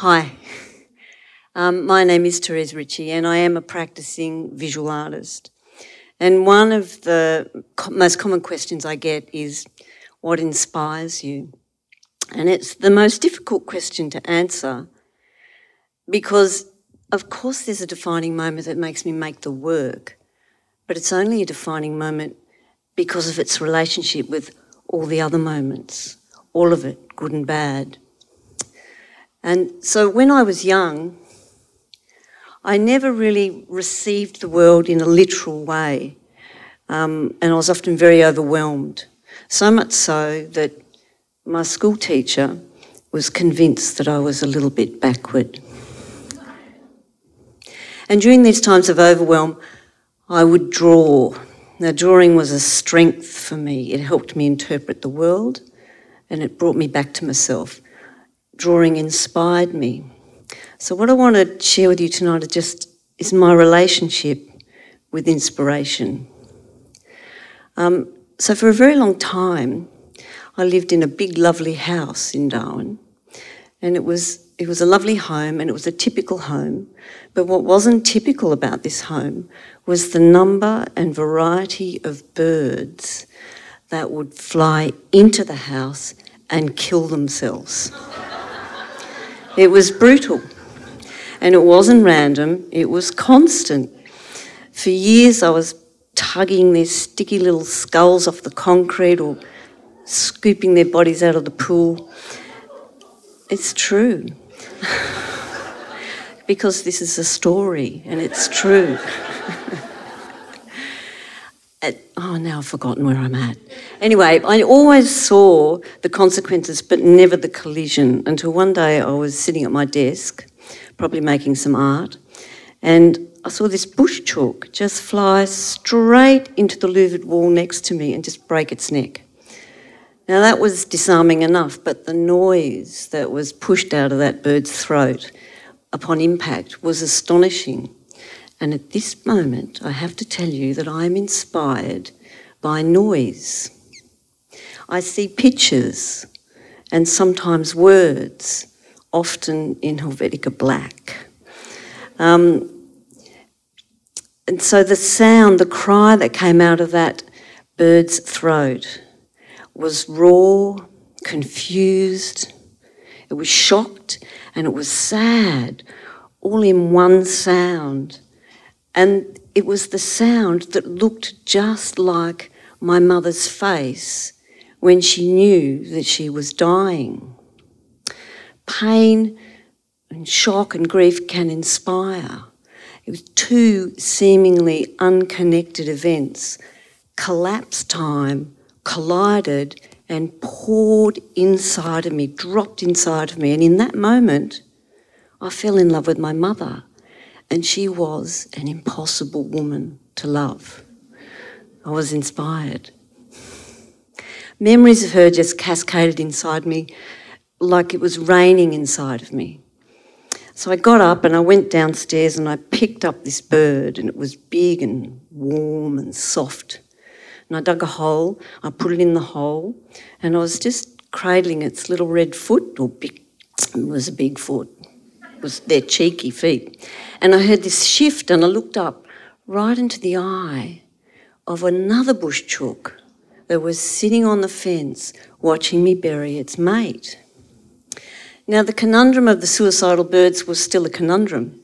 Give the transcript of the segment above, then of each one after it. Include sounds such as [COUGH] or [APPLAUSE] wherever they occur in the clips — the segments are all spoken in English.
Hi, um, my name is Therese Ritchie, and I am a practicing visual artist. And one of the co- most common questions I get is, What inspires you? And it's the most difficult question to answer because, of course, there's a defining moment that makes me make the work, but it's only a defining moment because of its relationship with all the other moments, all of it, good and bad. And so when I was young, I never really received the world in a literal way, um, and I was often very overwhelmed. So much so that my school teacher was convinced that I was a little bit backward. And during these times of overwhelm, I would draw. Now, drawing was a strength for me. It helped me interpret the world and it brought me back to myself drawing inspired me. So, what I want to share with you tonight is just is my relationship with inspiration. Um, so, for a very long time, I lived in a big, lovely house in Darwin, and it was it was a lovely home, and it was a typical home. But what wasn't typical about this home was the number and variety of birds that would fly into the house and kill themselves. It was brutal. And it wasn't random, it was constant. For years, I was tugging their sticky little skulls off the concrete or scooping their bodies out of the pool. It's true. [LAUGHS] because this is a story and it's true. [LAUGHS] oh, now I've forgotten where I'm at. Anyway, I always saw the consequences, but never the collision until one day I was sitting at my desk, probably making some art, and I saw this bush chook just fly straight into the louvered wall next to me and just break its neck. Now that was disarming enough, but the noise that was pushed out of that bird's throat upon impact was astonishing. And at this moment, I have to tell you that I am inspired by noise. I see pictures and sometimes words, often in Helvetica black. Um, and so the sound, the cry that came out of that bird's throat was raw, confused, it was shocked, and it was sad, all in one sound. And it was the sound that looked just like my mother's face when she knew that she was dying. Pain and shock and grief can inspire. It was two seemingly unconnected events, collapsed time, collided, and poured inside of me, dropped inside of me. And in that moment, I fell in love with my mother and she was an impossible woman to love. I was inspired. Memories of her just cascaded inside me like it was raining inside of me. So I got up and I went downstairs and I picked up this bird, and it was big and warm and soft. And I dug a hole, I put it in the hole, and I was just cradling its little red foot, or big, it was a big foot, was their cheeky feet. And I heard this shift and I looked up right into the eye of another bush chook that was sitting on the fence watching me bury its mate. Now, the conundrum of the suicidal birds was still a conundrum.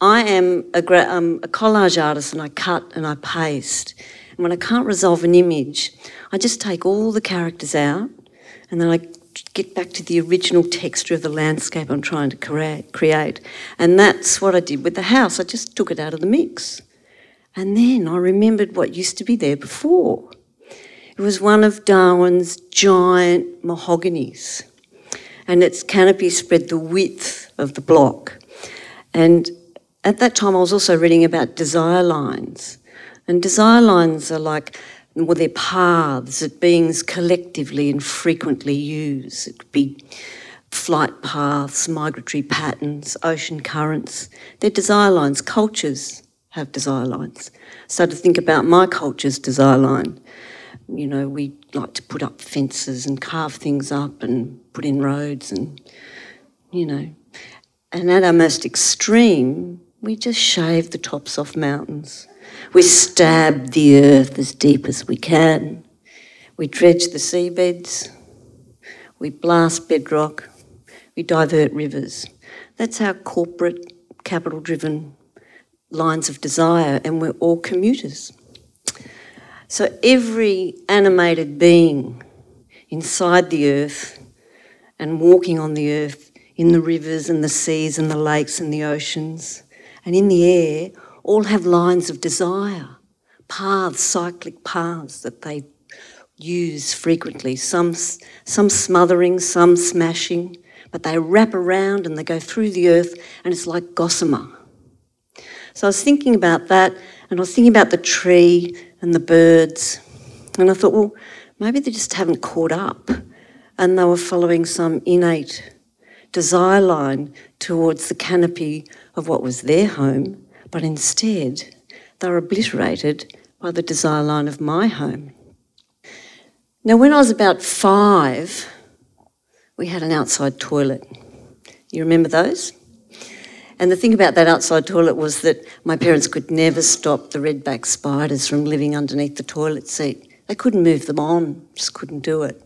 I am a, gra- um, a collage artist and I cut and I paste. And when I can't resolve an image, I just take all the characters out and then I get back to the original texture of the landscape I'm trying to create. And that's what I did with the house. I just took it out of the mix. And then I remembered what used to be there before. It was one of Darwin's giant mahoganies, and its canopy spread the width of the block. And at that time, I was also reading about desire lines. And desire lines are like well, they're paths that beings collectively and frequently use. It could be flight paths, migratory patterns, ocean currents. They're desire lines. Cultures have desire lines. So to think about my culture's desire line, you know, we like to put up fences and carve things up and put in roads and, you know. And at our most extreme, we just shave the tops off mountains. We stab the earth as deep as we can. We dredge the seabeds. We blast bedrock. We divert rivers. That's our corporate, capital driven lines of desire, and we're all commuters. So every animated being inside the earth and walking on the earth, in the rivers and the seas and the lakes and the oceans, and in the air, all have lines of desire, paths, cyclic paths that they use frequently, some, some smothering, some smashing, but they wrap around and they go through the earth, and it's like gossamer. So I was thinking about that, and I was thinking about the tree and the birds, and I thought, well, maybe they just haven't caught up, and they were following some innate desire line towards the canopy of what was their home, but instead they were obliterated by the desire line of my home. Now, when I was about five, we had an outside toilet. You remember those? And the thing about that outside toilet was that my parents could never stop the redback spiders from living underneath the toilet seat. They couldn't move them on, just couldn't do it.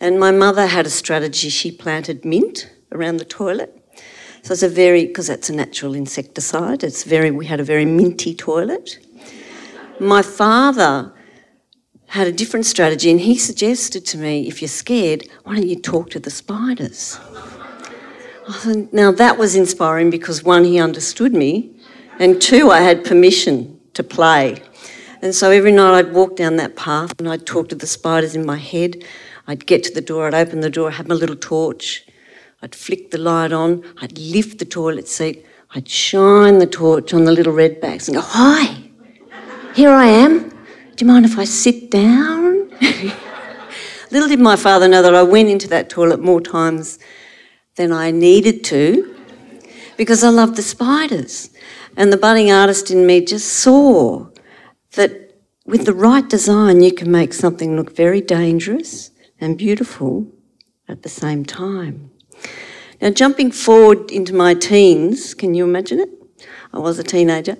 And my mother had a strategy. She planted mint around the toilet. So it's a very, because that's a natural insecticide, it's very, we had a very minty toilet. My father had a different strategy and he suggested to me, if you're scared, why don't you talk to the spiders? now that was inspiring because one, he understood me, and two, I had permission to play. And so every night I'd walk down that path and I'd talk to the spiders in my head. I'd get to the door, I'd open the door, have my little torch, I'd flick the light on, I'd lift the toilet seat, I'd shine the torch on the little red redbacks and go, Hi, here I am. Do you mind if I sit down? [LAUGHS] Little did my father know that I went into that toilet more times than I needed to because I loved the spiders. And the budding artist in me just saw that with the right design, you can make something look very dangerous and beautiful at the same time. Now, jumping forward into my teens, can you imagine it? I was a teenager.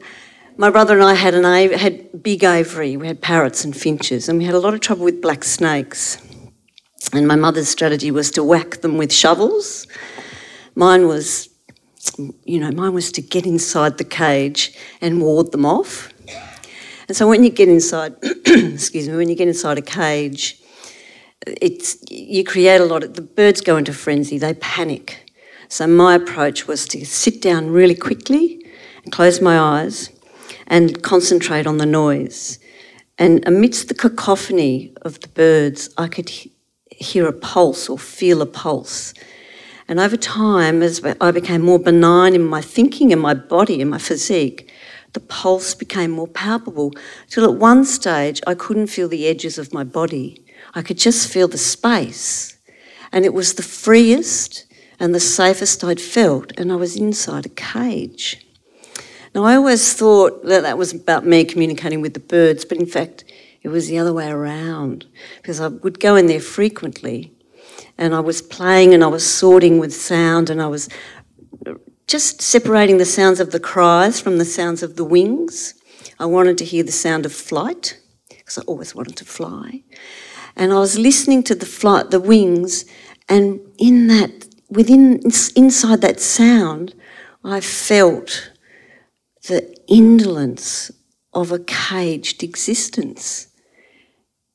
My brother and I had an had big aviary. We had parrots and finches, and we had a lot of trouble with black snakes. And my mother's strategy was to whack them with shovels. Mine was, you know, mine was to get inside the cage and ward them off. And so when you get inside, [CLEARS THROAT] excuse me, when you get inside a cage, it's you create a lot of the birds go into frenzy. They panic. So my approach was to sit down really quickly and close my eyes and concentrate on the noise. And amidst the cacophony of the birds, I could he- hear a pulse or feel a pulse. And over time, as I became more benign in my thinking and my body and my physique, the pulse became more palpable. Till at one stage, I couldn't feel the edges of my body. I could just feel the space. And it was the freest and the safest I'd felt, and I was inside a cage. Now, I always thought that that was about me communicating with the birds, but in fact, it was the other way around because I would go in there frequently and I was playing and I was sorting with sound and I was just separating the sounds of the cries from the sounds of the wings. I wanted to hear the sound of flight because I always wanted to fly. And I was listening to the flight, the wings, and in that, within, inside that sound, I felt the indolence of a caged existence.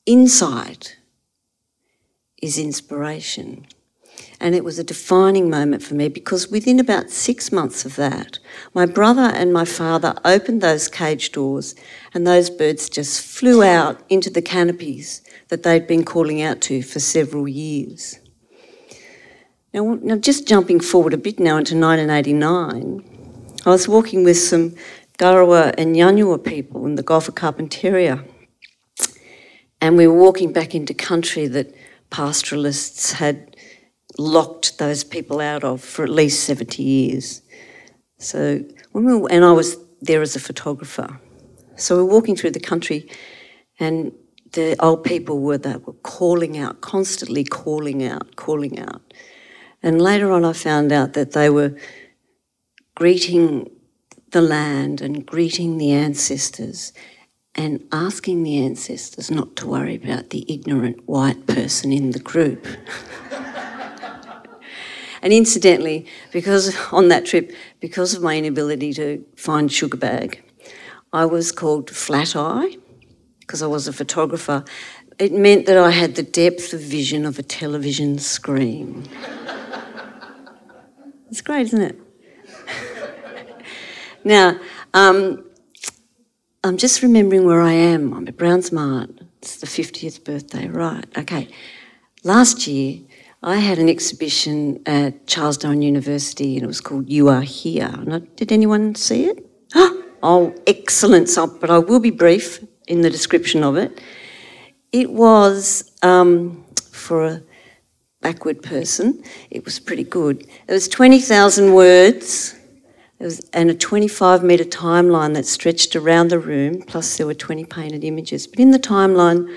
Inside is inspiration. And it was a defining moment for me because within about six months of that, my brother and my father opened those cage doors and those birds just flew out into the canopies that they'd been calling out to for several years. Now, now just jumping forward a bit now into 1989, I was walking with some Garawa and Yanyuwa people in the Gulf of Carpentaria, and we were walking back into country that pastoralists had locked those people out of for at least 70 years. So when we were, and I was there as a photographer. So we we're walking through the country, and the old people were that were calling out, constantly calling out, calling out. And later on, I found out that they were greeting the land and greeting the ancestors and asking the ancestors not to worry about the ignorant white person in the group. [LAUGHS] and incidentally, because [LAUGHS] on that trip, because of my inability to find sugar bag, I was called Flat Eye because I was a photographer. It meant that I had the depth of vision of a television screen. [LAUGHS] it's great, isn't it? [LAUGHS] now, um, I'm just remembering where I am. I'm at Brown's Mart. It's the 50th birthday, right? Okay. Last year, I had an exhibition at Charles Darwin University and it was called You Are Here. Did anyone see it? [GASPS] Oh, excellent. So, but I will be brief in the description of it. It was, um, for a backward person, it was pretty good. It was 20,000 words was, and a 25 metre timeline that stretched around the room, plus there were 20 painted images. But in the timeline,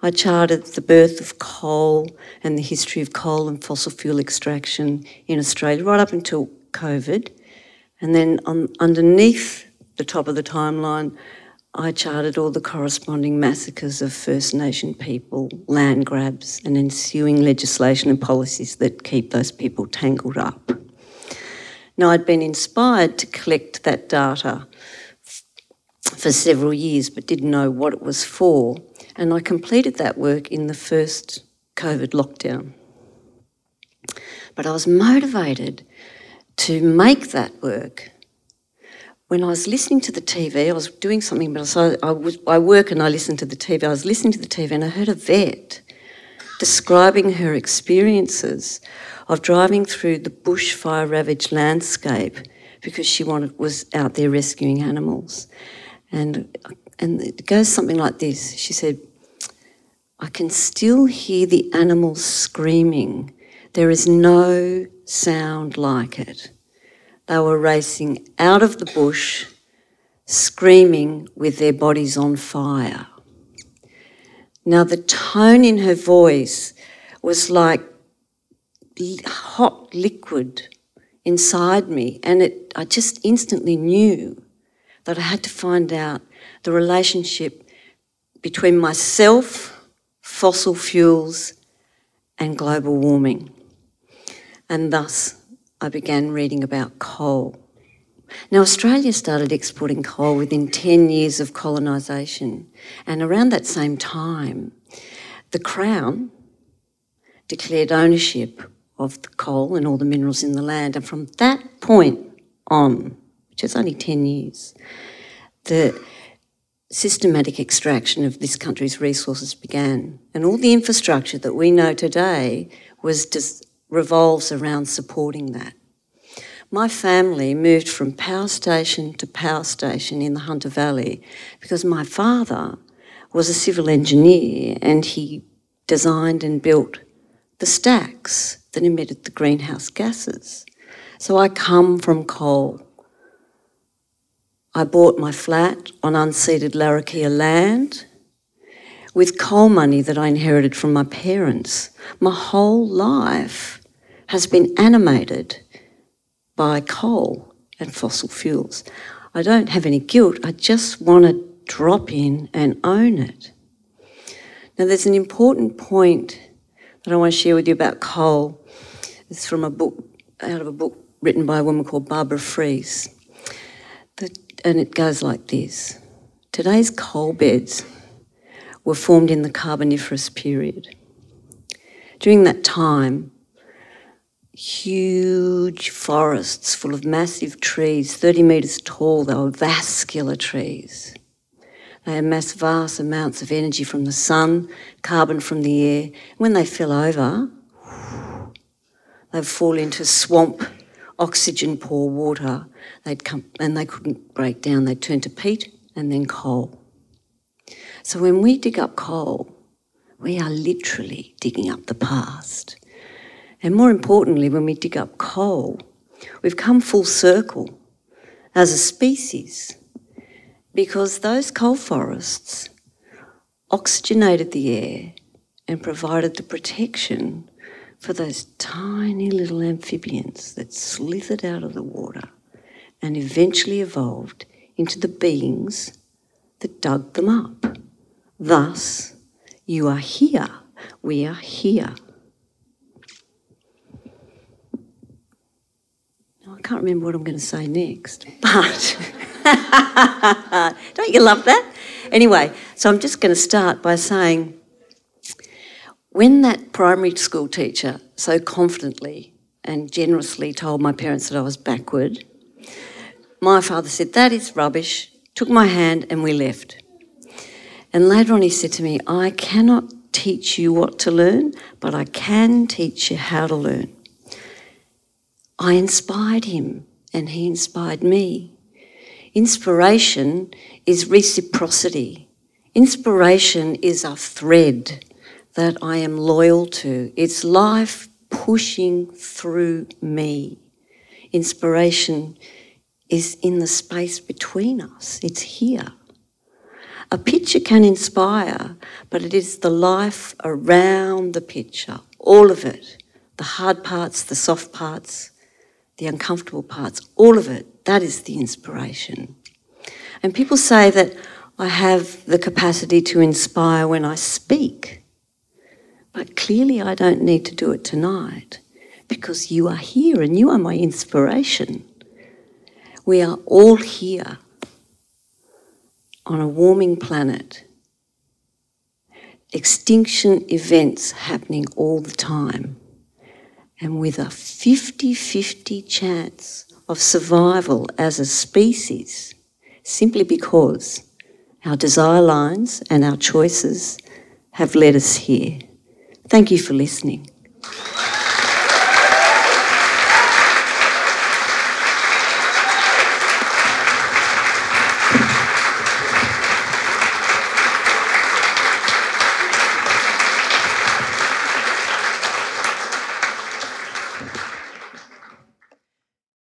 I charted the birth of coal and the history of coal and fossil fuel extraction in Australia right up until COVID. And then on, underneath the top of the timeline, I charted all the corresponding massacres of First Nation people, land grabs, and ensuing legislation and policies that keep those people tangled up. Now, I'd been inspired to collect that data for several years, but didn't know what it was for, and I completed that work in the first COVID lockdown. But I was motivated to make that work when I was listening to the TV, I was doing something, but I, I, was, I work and I listen to the TV. I was listening to the TV and I heard a vet describing her experiences of driving through the bushfire ravaged landscape because she wanted, was out there rescuing animals. And, and it goes something like this She said, I can still hear the animals screaming. There is no sound like it. They were racing out of the bush, screaming with their bodies on fire. Now, the tone in her voice was like hot liquid inside me, and it, I just instantly knew that I had to find out the relationship between myself, fossil fuels, and global warming. And thus, I began reading about coal. Now, Australia started exporting coal within 10 years of colonisation, and around that same time, the Crown declared ownership of the coal and all the minerals in the land. And from that point on, which is only 10 years, the systematic extraction of this country's resources began. And all the infrastructure that we know today was just revolves around supporting that. My family moved from power station to power station in the Hunter Valley because my father was a civil engineer and he designed and built the stacks that emitted the greenhouse gases. So I come from coal. I bought my flat on unceded Larrakia land with coal money that I inherited from my parents. My whole life has been animated by coal and fossil fuels. I don't have any guilt, I just want to drop in and own it. Now, there's an important point that I want to share with you about coal. It's from a book, out of a book written by a woman called Barbara Freese. And it goes like this Today's coal beds were formed in the Carboniferous period. During that time, huge forests full of massive trees, 30 metres tall. They were vascular trees. They amassed vast amounts of energy from the sun, carbon from the air. When they fell over, they'd fall into swamp, oxygen poor water. They'd come and they couldn't break down. They'd turn to peat and then coal. So when we dig up coal, we are literally digging up the past. And more importantly, when we dig up coal, we've come full circle as a species because those coal forests oxygenated the air and provided the protection for those tiny little amphibians that slithered out of the water and eventually evolved into the beings that dug them up. Thus, you are here. We are here. Now, I can't remember what I'm going to say next, [LAUGHS] but [LAUGHS] don't you love that? Anyway, so I'm just going to start by saying when that primary school teacher so confidently and generously told my parents that I was backward, my father said, That is rubbish, took my hand, and we left. And later on, he said to me, I cannot teach you what to learn, but I can teach you how to learn. I inspired him, and he inspired me. Inspiration is reciprocity. Inspiration is a thread that I am loyal to. It's life pushing through me. Inspiration is in the space between us, it's here. A picture can inspire, but it is the life around the picture, all of it the hard parts, the soft parts, the uncomfortable parts, all of it. That is the inspiration. And people say that I have the capacity to inspire when I speak. But clearly, I don't need to do it tonight because you are here and you are my inspiration. We are all here on a warming planet, extinction events happening all the time, and with a 50 50 chance of survival as a species simply because our desire lines and our choices have led us here. Thank you for listening.